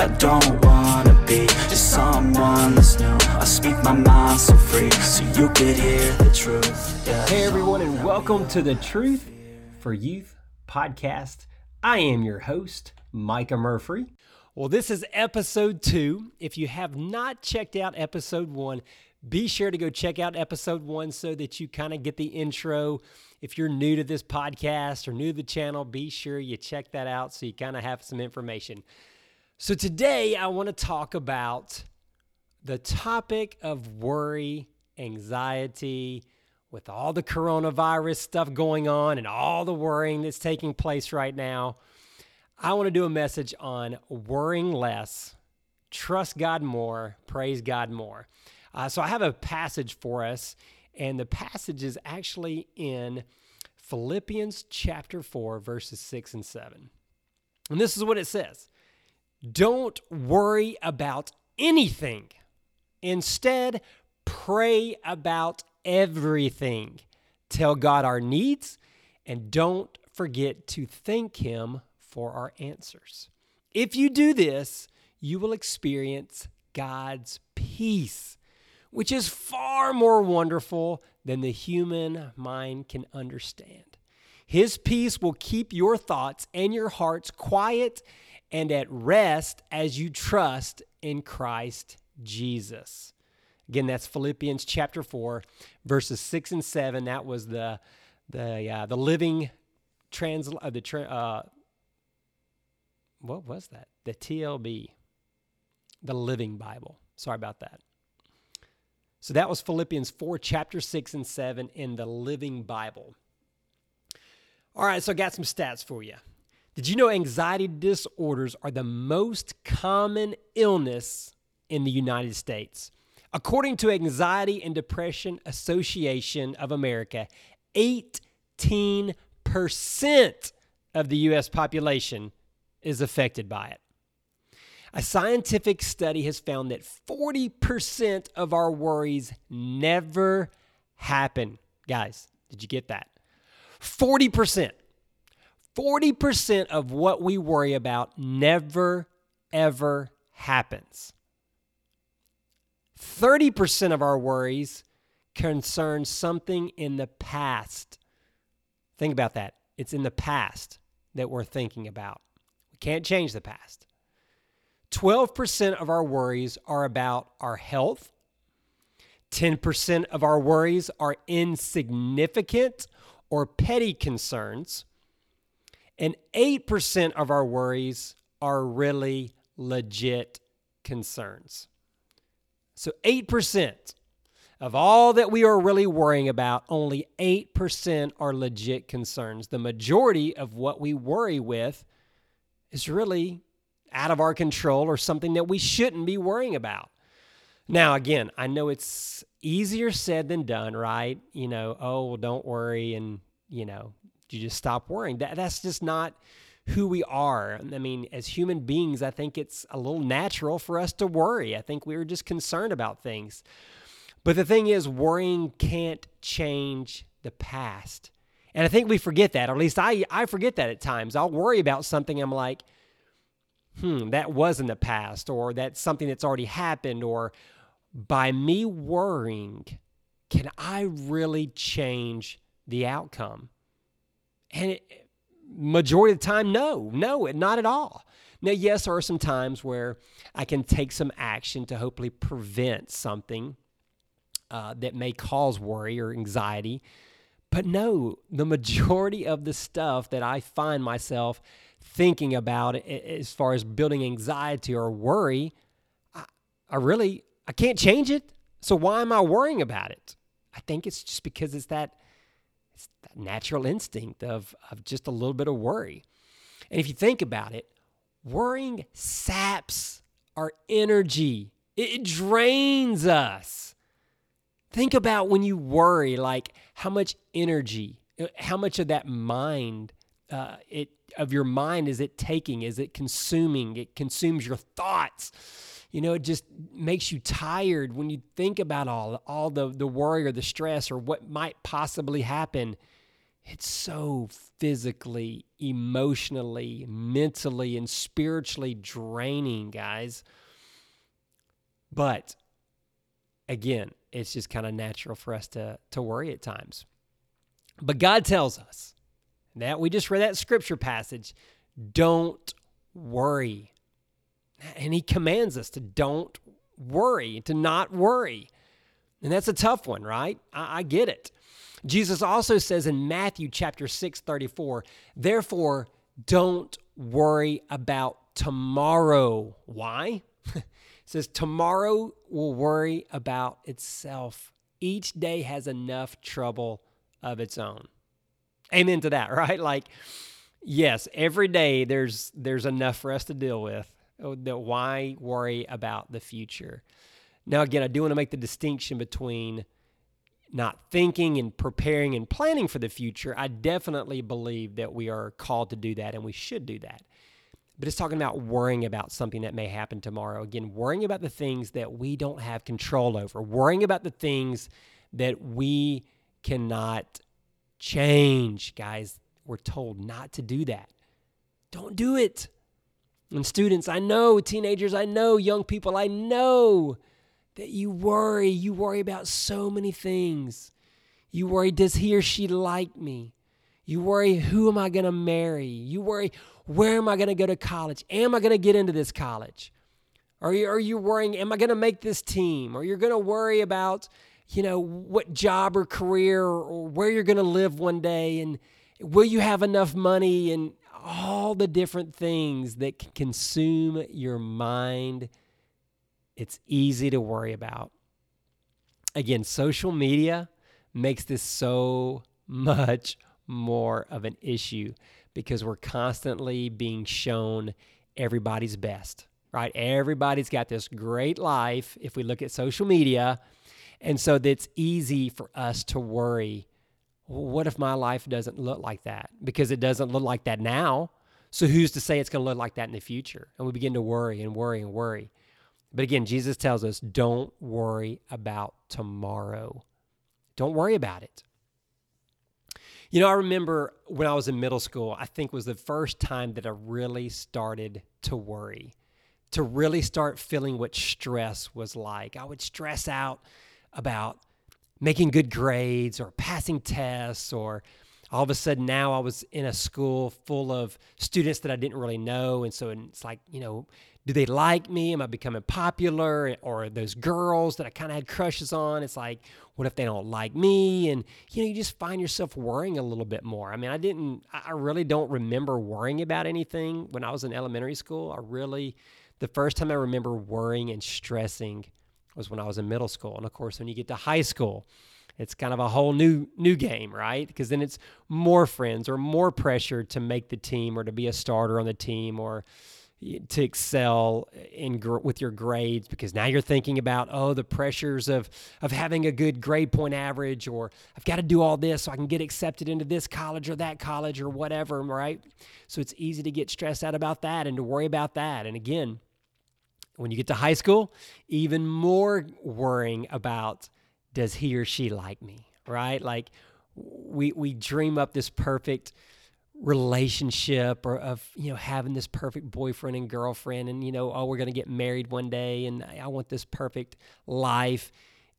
I don't wanna be just someone that's new. I speak my mind so free, so you could hear the truth. Yeah. Hey everyone, and welcome to the Truth for Youth podcast. I am your host, Micah Murphy. Well, this is episode two. If you have not checked out episode one, be sure to go check out episode one so that you kind of get the intro. If you're new to this podcast or new to the channel, be sure you check that out so you kind of have some information. So, today I want to talk about the topic of worry, anxiety, with all the coronavirus stuff going on and all the worrying that's taking place right now. I want to do a message on worrying less, trust God more, praise God more. Uh, so I have a passage for us, and the passage is actually in Philippians chapter 4, verses 6 and 7. And this is what it says Don't worry about anything. Instead, pray about everything. Tell God our needs, and don't forget to thank Him for our answers. If you do this, you will experience God's peace, which is far more wonderful than the human mind can understand. His peace will keep your thoughts and your hearts quiet and at rest as you trust in Christ Jesus. Again, that's Philippians chapter 4, verses 6 and 7. That was the, the, uh, the living trans, uh, the, tra- uh, what was that? The TLB, the Living Bible. Sorry about that. So that was Philippians 4, chapter 6 and 7 in the Living Bible. All right, so I got some stats for you. Did you know anxiety disorders are the most common illness in the United States? According to Anxiety and Depression Association of America, 18% of the U.S. population is affected by it. A scientific study has found that 40% of our worries never happen. Guys, did you get that? 40%. 40% of what we worry about never, ever happens. 30% of our worries concern something in the past. Think about that. It's in the past that we're thinking about. We can't change the past. 12% of our worries are about our health. 10% of our worries are insignificant or petty concerns. And 8% of our worries are really legit concerns. So 8% of all that we are really worrying about, only 8% are legit concerns. The majority of what we worry with is really out of our control or something that we shouldn't be worrying about. Now, again, I know it's easier said than done, right? You know, oh, well, don't worry, and you know, you just stop worrying. That that's just not who we are. I mean, as human beings, I think it's a little natural for us to worry. I think we're just concerned about things. But the thing is, worrying can't change the past. And I think we forget that, or at least I, I forget that at times. I'll worry about something, I'm like, hmm, that was in the past, or that's something that's already happened, or by me worrying, can I really change the outcome? And it, majority of the time, no, no, not at all. Now, yes, there are some times where I can take some action to hopefully prevent something uh, that may cause worry or anxiety. But no, the majority of the stuff that I find myself thinking about as far as building anxiety or worry, I, I really I can't change it. So why am I worrying about it? I think it's just because it's that it's that natural instinct of of just a little bit of worry. And if you think about it, worrying saps our energy. It, drains us. Think about when you worry, like how much energy, uh, how much of that mind, uh, it of your mind is it taking? Is it consuming? It consumes your thoughts. You know, it just makes you tired when you think about all all the the worry or the stress or what might possibly happen. It's so physically, emotionally, mentally, and spiritually draining, guys. But again, it's just kind of natural for us to, to worry at times. But God tells us that we just read that scripture passage don't worry. And He commands us to don't worry, to not worry. And that's a tough one, right? I, I get it. Jesus also says in Matthew chapter 6, 34, therefore, don't worry about tomorrow. Why? it says, tomorrow will worry about itself. Each day has enough trouble of its own. Amen to that, right? Like, yes, every day there's there's enough for us to deal with. Oh, that why worry about the future? Now, again, I do want to make the distinction between not thinking and preparing and planning for the future. I definitely believe that we are called to do that and we should do that. But it's talking about worrying about something that may happen tomorrow. Again, worrying about the things that we don't have control over, worrying about the things that we cannot change. Guys, we're told not to do that. Don't do it. And students, I know, teenagers, I know, young people, I know that you worry. You worry about so many things. You worry, does he or she like me? You worry, who am I going to marry? You worry, where am I going to go to college? Am I going to get into this college? Are you, are you worrying, am I going to make this team? Or you're going to worry about, you know, what job or career or where you're going to live one day and will you have enough money and all the different things that can consume your mind. It's easy to worry about. Again, social media makes this so much more of an issue because we're constantly being shown everybody's best, right? Everybody's got this great life if we look at social media and so it's easy for us to worry what if my life doesn't look like that? Because it doesn't look like that now. So who's to say it's going to look like that in the future? And we begin to worry and worry and worry. But again, Jesus tells us don't worry about tomorrow. Don't worry about it. You know, I remember when I was in middle school, I think was the first time that I really started to worry, to really start feeling what stress was like. I would stress out about making good grades or passing tests or all of a sudden now I was in a school full of students that I didn't really know. And so it's like, you know, do they like me? Am I becoming popular? Or those girls that I kind of had crushes on? It's like, what if they don't like me? And, you know, you just find yourself worrying a little bit more. I mean, I didn't, I really don't remember worrying about anything when I was in elementary school. I really, the first time I remember worrying and stressing was when I was in middle school. And of course, when you get to high school, it's kind of a whole new new game, right? Because then it's more friends or more pressure to make the team or to be a starter on the team or to excel in with your grades because now you're thinking about oh the pressures of of having a good grade point average or I've got to do all this so I can get accepted into this college or that college or whatever right so it's easy to get stressed out about that and to worry about that and again when you get to high school, even more worrying about does he or she like me, right? Like we we dream up this perfect relationship or of you know having this perfect boyfriend and girlfriend and you know oh we're going to get married one day and I want this perfect life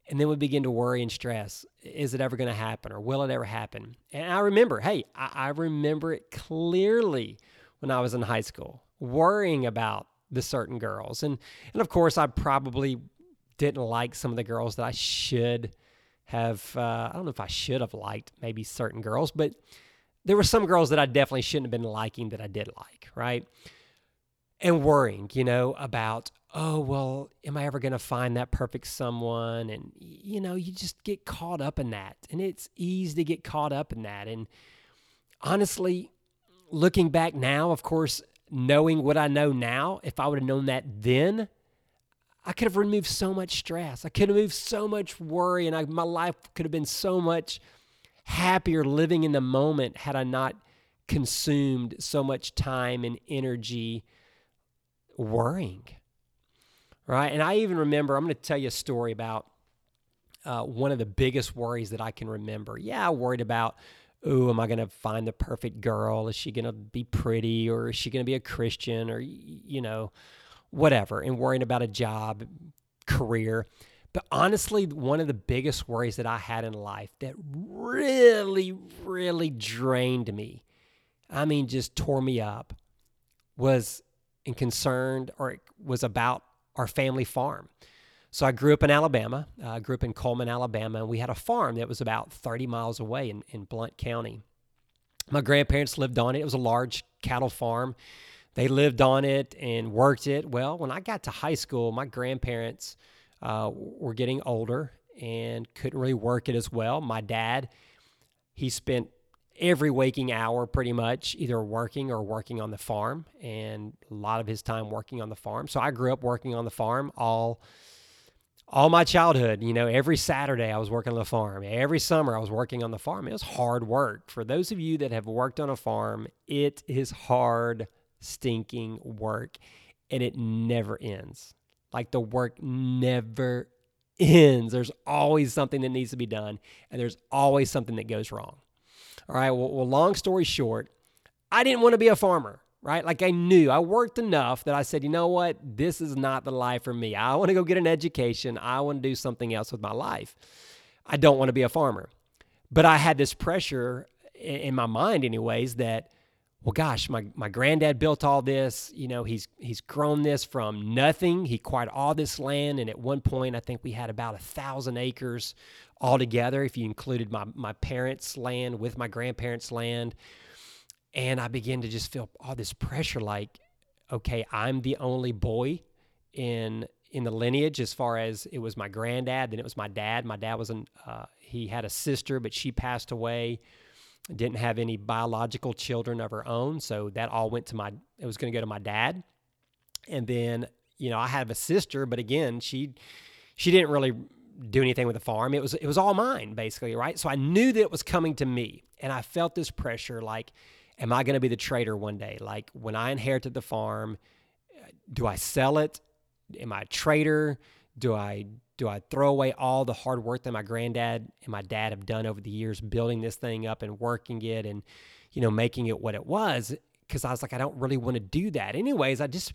and then we begin to worry and stress is it ever going to happen or will it ever happen and I remember hey I, I remember it clearly when I was in high school worrying about the certain girls. And and of course, I probably didn't like some of the girls that I should have. Uh, I don't know if I should have liked maybe certain girls, but there were some girls that I definitely shouldn't have been liking that I did like, right? And worrying, you know, about oh well, am I ever going to find that perfect someone? And you know, you just get caught up in that, and it's easy to get caught up in that. And honestly, looking back now, of course, knowing what I know now, if I would have known that then, I could have removed so much stress. I could have removed so much worry, and I, my life could have been so much happier living in the moment had I not consumed so much time and energy worrying. Right. And I even remember, I'm going to tell you a story about uh, one of the biggest worries that I can remember. Yeah, I worried about oh, am I going to find the perfect girl? Is she going to be pretty or is she going to be a Christian or, you know, whatever, and worrying about a job, career. But honestly, one of the biggest worries that I had in life that really, really drained me, I mean, just tore me up, was and concerned or was about our family farm. So I grew up in Alabama. Uh, I grew up in Cullman, Alabama, and we had a farm that was about 30 miles away in, in Blount County. My grandparents lived on it. It was a large cattle farm. They lived on it and worked it. Well, when I got to high school, my grandparents uh, were getting older and couldn't really work it as well. My dad, he spent every waking hour pretty much either working or working on the farm and a lot of his time working on the farm. So I grew up working on the farm all all my childhood, you know, every Saturday I was working on the farm. Every summer I was working on the farm. It was hard work. For those of you that have worked on a farm, it is hard, stinking work and it never ends. Like the work never ends. There's always something that needs to be done and there's always something that goes wrong. All right, well, well long story short, I didn't want to be a farmer right? Like I knew I worked enough that I said, you know what? This is not the life for me. I want to go get an education. I want to do something else with my life. I don't want to be a farmer. But I had this pressure in my mind, anyways, that, well, gosh, my, my granddad built all this. You know, he's he's grown this from nothing. He acquired all this land, and at one point, I think we had about a thousand acres altogether, if you included my my parents' land with my grandparents' land and I began to just feel all this pressure like, okay, I'm the only boy in in the lineage as far as it was my granddad, then it was my dad. My dad was an uh, he had a sister, but she passed away. Didn't have any biological children of her own, so that all went to my. It was going to go to my dad, and then you know I have a sister, but again she she didn't really do anything with the farm. It was it was all mine basically, right? So I knew that it was coming to me, and I felt this pressure like am I going to be the traitor one day? Like when I inherited the farm, do I sell it? Am I a traitor? Do I do I throw away all the hard work that my granddad and my dad have done over the years building this thing up and working it and you know making it what it was? Because I was like, I don't really want to do that. Anyways, I just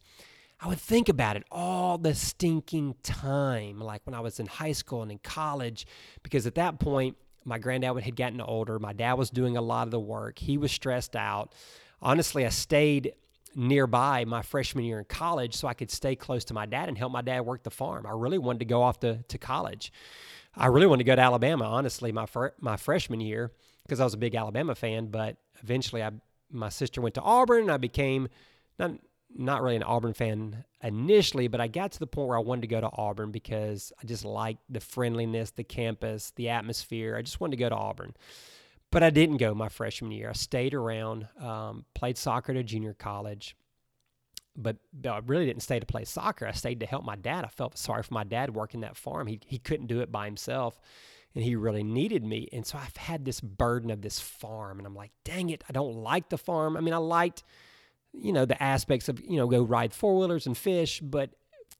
I would think about it all the stinking time, like when I was in high school and in college, because at that point my granddad had gotten older. My dad was doing a lot of the work. He was stressed out. Honestly, I stayed nearby my freshman year in college so I could stay close to my dad and help my dad work the farm. I really wanted to go off to, to college. I really wanted to go to Alabama, honestly, my my freshman year because I was a big Alabama fan. But eventually, I my sister went to Auburn, and I became not not really an Auburn fan initially, but I got to the point where I wanted to go to Auburn because I just liked the friendliness, the campus, the atmosphere. I just wanted to go to Auburn. But I didn't go my freshman year. I stayed around, um, played soccer at junior college, but, but I really didn't stay to play soccer. I stayed to help my dad. I felt sorry for my dad working that farm. He, he couldn't do it by himself and he really needed me. And so I've had this burden of this farm, and I'm like, dang it, I don't like the farm. I mean, I liked you know, the aspects of, you know, go ride four wheelers and fish. But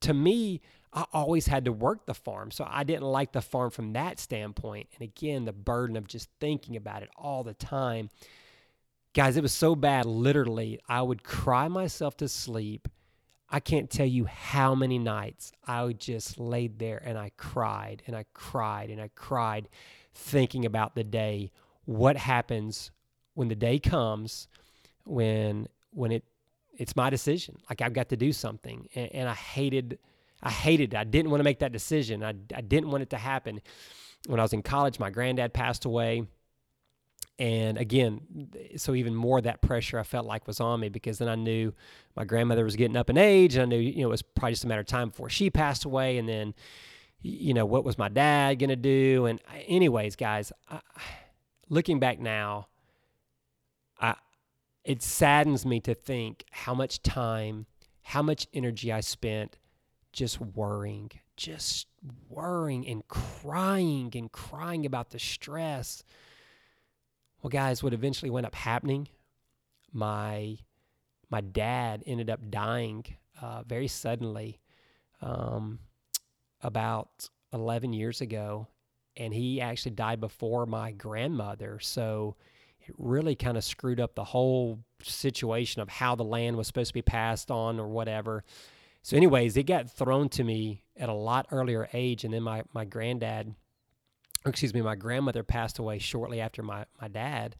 to me, I always had to work the farm. So I didn't like the farm from that standpoint. And again, the burden of just thinking about it all the time. Guys, it was so bad. Literally, I would cry myself to sleep. I can't tell you how many nights I would just laid there and I cried and I cried and I cried thinking about the day. What happens when the day comes when when it it's my decision. Like I've got to do something, and, and I hated I hated. I didn't want to make that decision. I I didn't want it to happen. When I was in college, my granddad passed away. And again, so even more that pressure I felt like was on me because then I knew my grandmother was getting up in age, and I knew you know it was probably just a matter of time before she passed away. And then, you know, what was my dad gonna do? And anyways, guys, I, looking back now, I it saddens me to think how much time, how much energy I spent just worrying, just worrying and crying and crying about the stress. Well, guys, what eventually went up happening, my my dad ended up dying uh, very suddenly um, about 11 years ago, and he actually died before my grandmother. So it really kind of screwed up the whole situation of how the land was supposed to be passed on or whatever. So, anyways, it got thrown to me at a lot earlier age, and then my my granddad, excuse me, my grandmother passed away shortly after my my dad,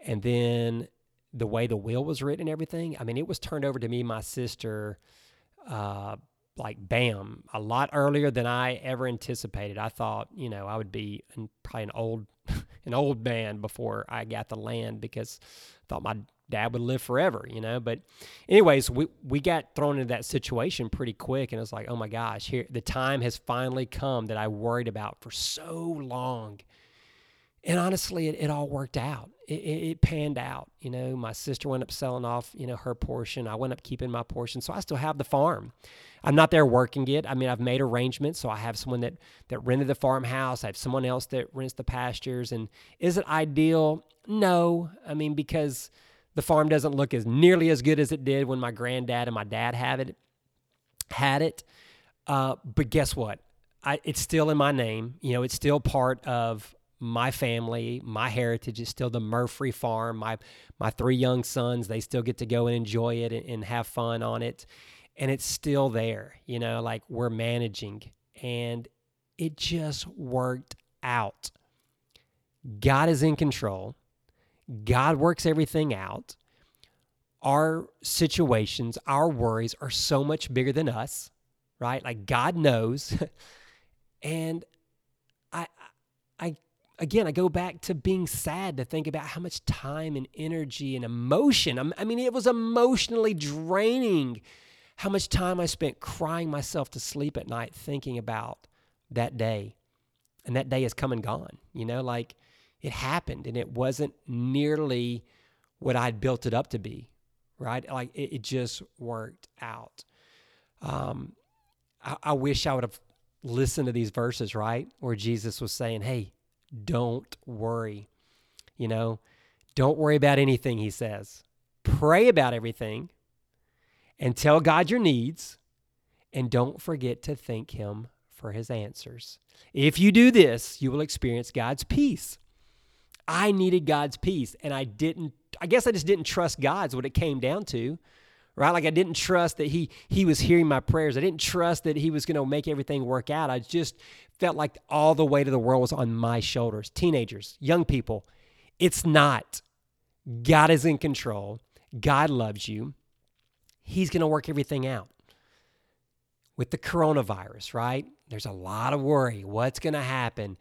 and then the way the will was written and everything. I mean, it was turned over to me, my sister, uh, like bam, a lot earlier than I ever anticipated. I thought, you know, I would be probably an old an old man before I got the land because I thought my dad would live forever, you know. But anyways, we we got thrown into that situation pretty quick and it's like, oh my gosh, here the time has finally come that I worried about for so long. And honestly, it, it all worked out. It, it, it panned out. You know, my sister went up selling off, you know, her portion. I went up keeping my portion. So I still have the farm. I'm not there working it. I mean, I've made arrangements. So I have someone that, that rented the farmhouse. I have someone else that rents the pastures. And is it ideal? No. I mean, because the farm doesn't look as nearly as good as it did when my granddad and my dad had it. Had it. Uh, but guess what? I, it's still in my name. You know, it's still part of my family, my heritage is still the Murphy farm. My my three young sons, they still get to go and enjoy it and, and have fun on it and it's still there, you know, like we're managing and it just worked out. God is in control. God works everything out. Our situations, our worries are so much bigger than us, right? Like God knows. and I I again, I go back to being sad to think about how much time and energy and emotion. I mean, it was emotionally draining how much time I spent crying myself to sleep at night thinking about that day. And that day has come and gone. You know, like it happened and it wasn't nearly what I'd built it up to be, right? Like it, it just worked out. Um, I, I wish I would have listened to these verses, right? Where Jesus was saying, hey, don't worry. You know, don't worry about anything, he says. Pray about everything and tell God your needs and don't forget to thank Him for His answers. If you do this, you will experience God's peace. I needed God's peace and I didn't, I guess I just didn't trust God's what it came down to. Right? Like I didn't trust that he he was hearing my prayers. I didn't trust that he was going to make everything work out. I just felt like all the weight of the world was on my shoulders. Teenagers, young people, it's not. God is in control. God loves you he's going to work everything out. With the coronavirus, right? There's a lot of worry. What's going to happen?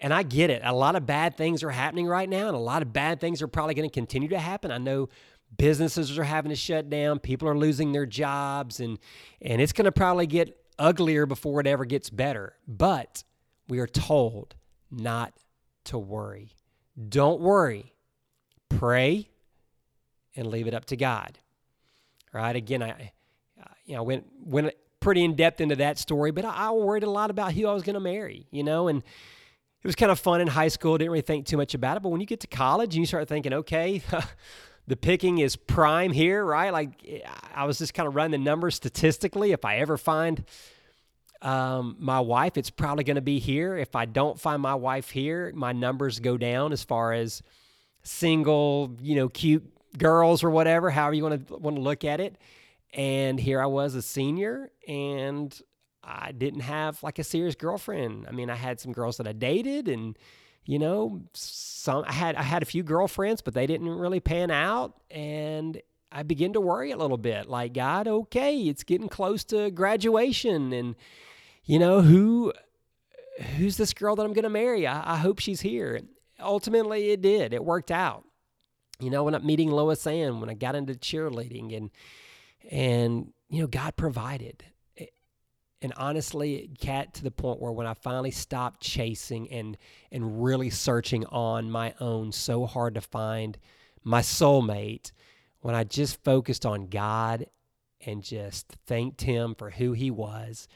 And I get it. A lot of bad things are happening right now, and a lot of bad things are probably going to continue to happen. I know businesses are having to shut down, people are losing their jobs, and and it's going to probably get uglier before it ever gets better. But we are told not to worry. Don't worry. Pray and leave it up to God right? Again, I, you know, went went pretty in depth into that story, but I, I worried a lot about who I was going to marry, you know, and it was kind of fun in high school. Didn't really think too much about it, but when you get to college and you start thinking, okay. the picking is prime here, right? Like I was just kind of running the numbers statistically. If I ever find um, my wife, it's probably going to be here. If I don't find my wife here, my numbers go down as far as single, you know, cute girls or whatever, however you want to want to look at it. And here I was a senior and I didn't have like a serious girlfriend. I mean, I had some girls that I dated and you know, some I had I had a few girlfriends, but they didn't really pan out and I began to worry a little bit. Like, God, okay, it's getting close to graduation and you know, who who's this girl that I'm going to marry? I, I hope she's here. Ultimately, it did. It worked out you know, when I'm meeting Lois Ann, when I got into cheerleading and, and, you know, God provided. And honestly, it got to the point where when I finally stopped chasing and, and really searching on my own, so hard to find my soulmate, when I just focused on God and just thanked Him for who He was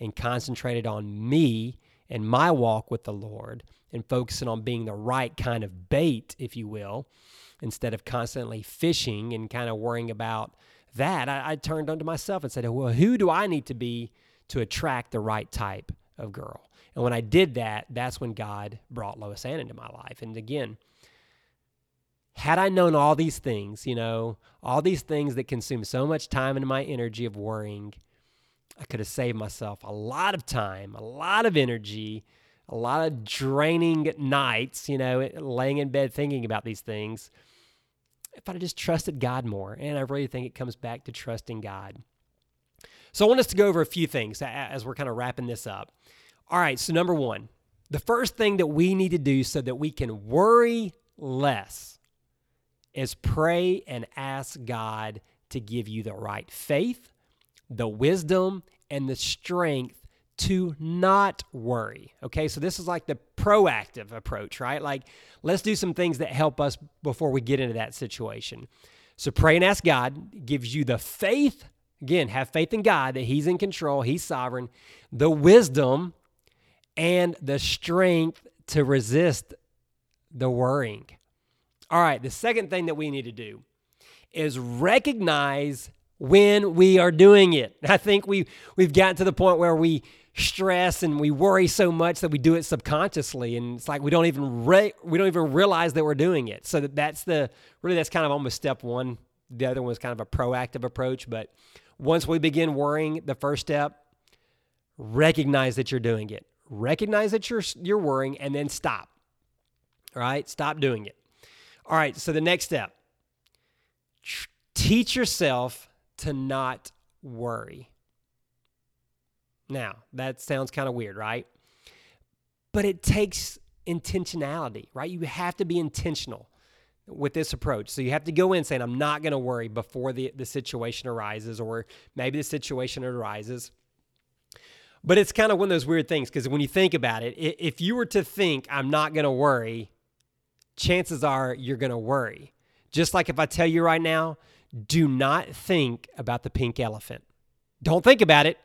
and concentrated on me and my walk with the Lord and focusing on being the right kind of bait, if you will, instead of constantly fishing and kind of worrying about that, I, I turned onto myself and said, well, who do I need to be to attract the right type of girl? And when I did that, that's when God brought Lois Ann into my life. And again, had I known all these things, you know, all these things that consume so much time and my energy of worrying, I could have saved myself a lot of time, a lot of energy, a lot of draining nights, you know, laying in bed thinking about these things. If I'd just trusted God more. And I really think it comes back to trusting God. So I want us to go over a few things as we're kind of wrapping this up. All right, so number one, the first thing that we need to do so that we can worry less is pray and ask God to give you the right faith, the wisdom, and the strength to not worry. Okay, so this is like the proactive approach, right? Like, let's do some things that help us before we get into that situation. So, pray and ask God gives you the faith. Again, have faith in God that He's in control, He's sovereign, the wisdom and the strength to resist the worrying. All right, the second thing that we need to do is recognize when we are doing it. I think we we've gotten to the point where we stress and we worry so much that we do it subconsciously and it's like we don't even re- we don't even realize that we're doing it. So that that's the really that's kind of almost step 1. The other one was kind of a proactive approach, but once we begin worrying, the first step recognize that you're doing it. Recognize that you're you're worrying and then stop. All right? Stop doing it. All right, so the next step. Teach yourself to not worry. Now, that sounds kind of weird, right? But it takes intentionality, right? You have to be intentional with this approach. So you have to go in saying, I'm not going to worry before the, the situation arises, or maybe the situation arises. But it's kind of one of those weird things because when you think about it, if you were to think, I'm not going to worry, chances are you're going to worry. Just like if I tell you right now, do not think about the pink elephant. Don't think about it.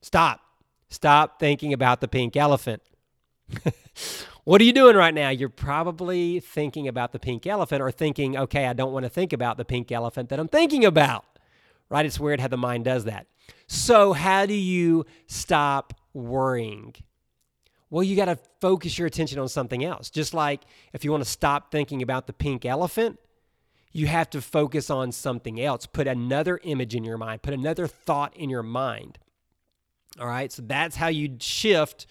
Stop. Stop thinking about the pink elephant. what are you doing right now? You're probably thinking about the pink elephant or thinking, okay, I don't want to think about the pink elephant that I'm thinking about. Right? It's weird how the mind does that. So, how do you stop worrying? Well, you got to focus your attention on something else. Just like if you want to stop thinking about the pink elephant, you have to focus on something else. Put another image in your mind, put another thought in your mind. All right, so that's how you shift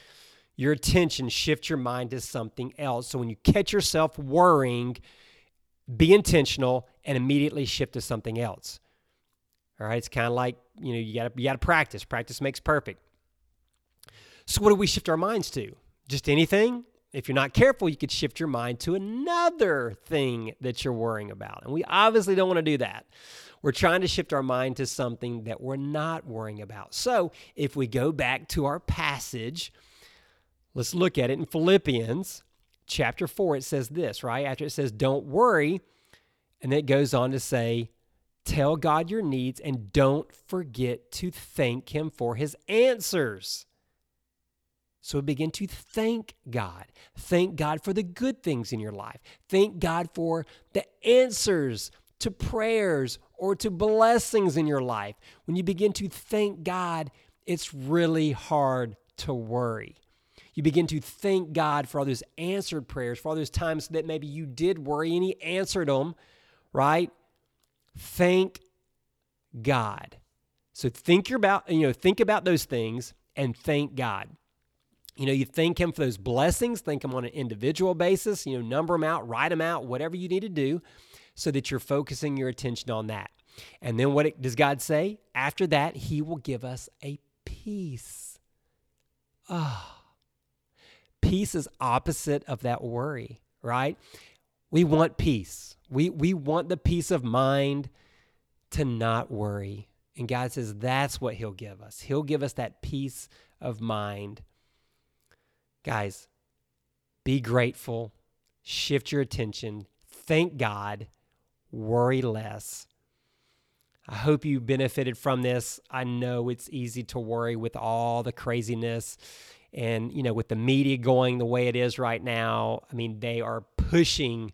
your attention, shift your mind to something else. So when you catch yourself worrying, be intentional and immediately shift to something else. All right, it's kind of like, you know, you got to you got to practice. Practice makes perfect. So what do we shift our minds to? Just anything? if you're not careful, you could shift your mind to another thing that you're worrying about. And we obviously don't want to do that. We're trying to shift our mind to something that we're not worrying about. So if we go back to our passage, let's look at it in Philippians chapter 4. It says this, right? After it says, don't worry. And then it goes on to say, tell God your needs and don't forget to thank Him for His answers. So begin to thank God. Thank God for the good things in your life. Thank God for the answers to prayers or to blessings in your life. When you begin to thank God, it's really hard to worry. You begin to thank God for all those answered prayers, for all those times that maybe you did worry and He answered them, right? Thank God. So think about, you know, think about those things and thank God. You know, you thank Him for those blessings, thank Him on an individual basis, you know, number them out, write them out, whatever you need to do so that you're focusing your attention on that. And then what does God say? After that, He will give us a peace. Ah. Oh. Peace is opposite of that worry, right? We want peace. We, we want the peace of mind to not worry. And God says that's what He'll give us. He'll give us that peace of mind Guys, be grateful, shift your attention, thank God, worry less. I hope you benefited from this. I know it's easy to worry with all the craziness and, you know, with the media going the way it is right now. I mean, they are pushing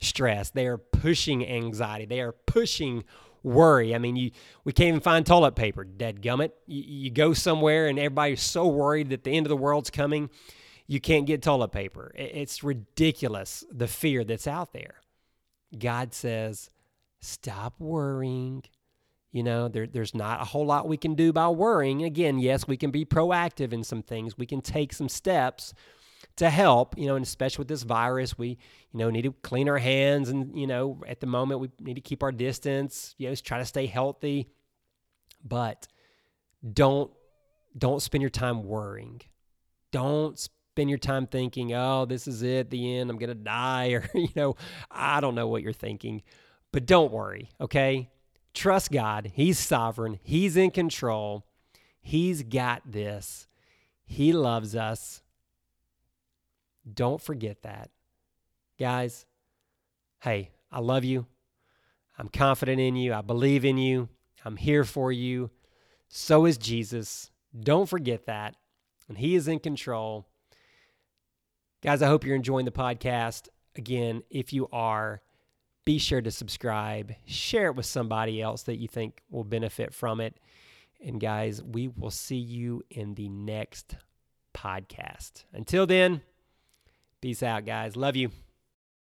stress, they are pushing anxiety, they are pushing worry. I mean, you we can't even find toilet paper. Dead gummit. You, you go somewhere and everybody's so worried that the end of the world's coming you can't get toilet paper. It's ridiculous the fear that's out there. God says, stop worrying. You know, there, there's not a whole lot we can do by worrying. Again, yes, we can be proactive in some things. We can take some steps to help, you know, and especially with this virus, we, you know, need to clean our hands and, you know, at the moment we need to keep our distance, you know, try to stay healthy. But don't don't spend your time worrying. Don't spend your time thinking, "Oh, this is it, the end, I'm going to die," or you know, I don't know what you're thinking. But don't worry, okay? Trust God. He's sovereign. He's in control. He's got this. He loves us. Don't forget that. Guys, hey, I love you. I'm confident in you. I believe in you. I'm here for you. So is Jesus. Don't forget that. And He is in control. Guys, I hope you're enjoying the podcast. Again, if you are, be sure to subscribe, share it with somebody else that you think will benefit from it. And guys, we will see you in the next podcast. Until then, peace out, guys. Love you.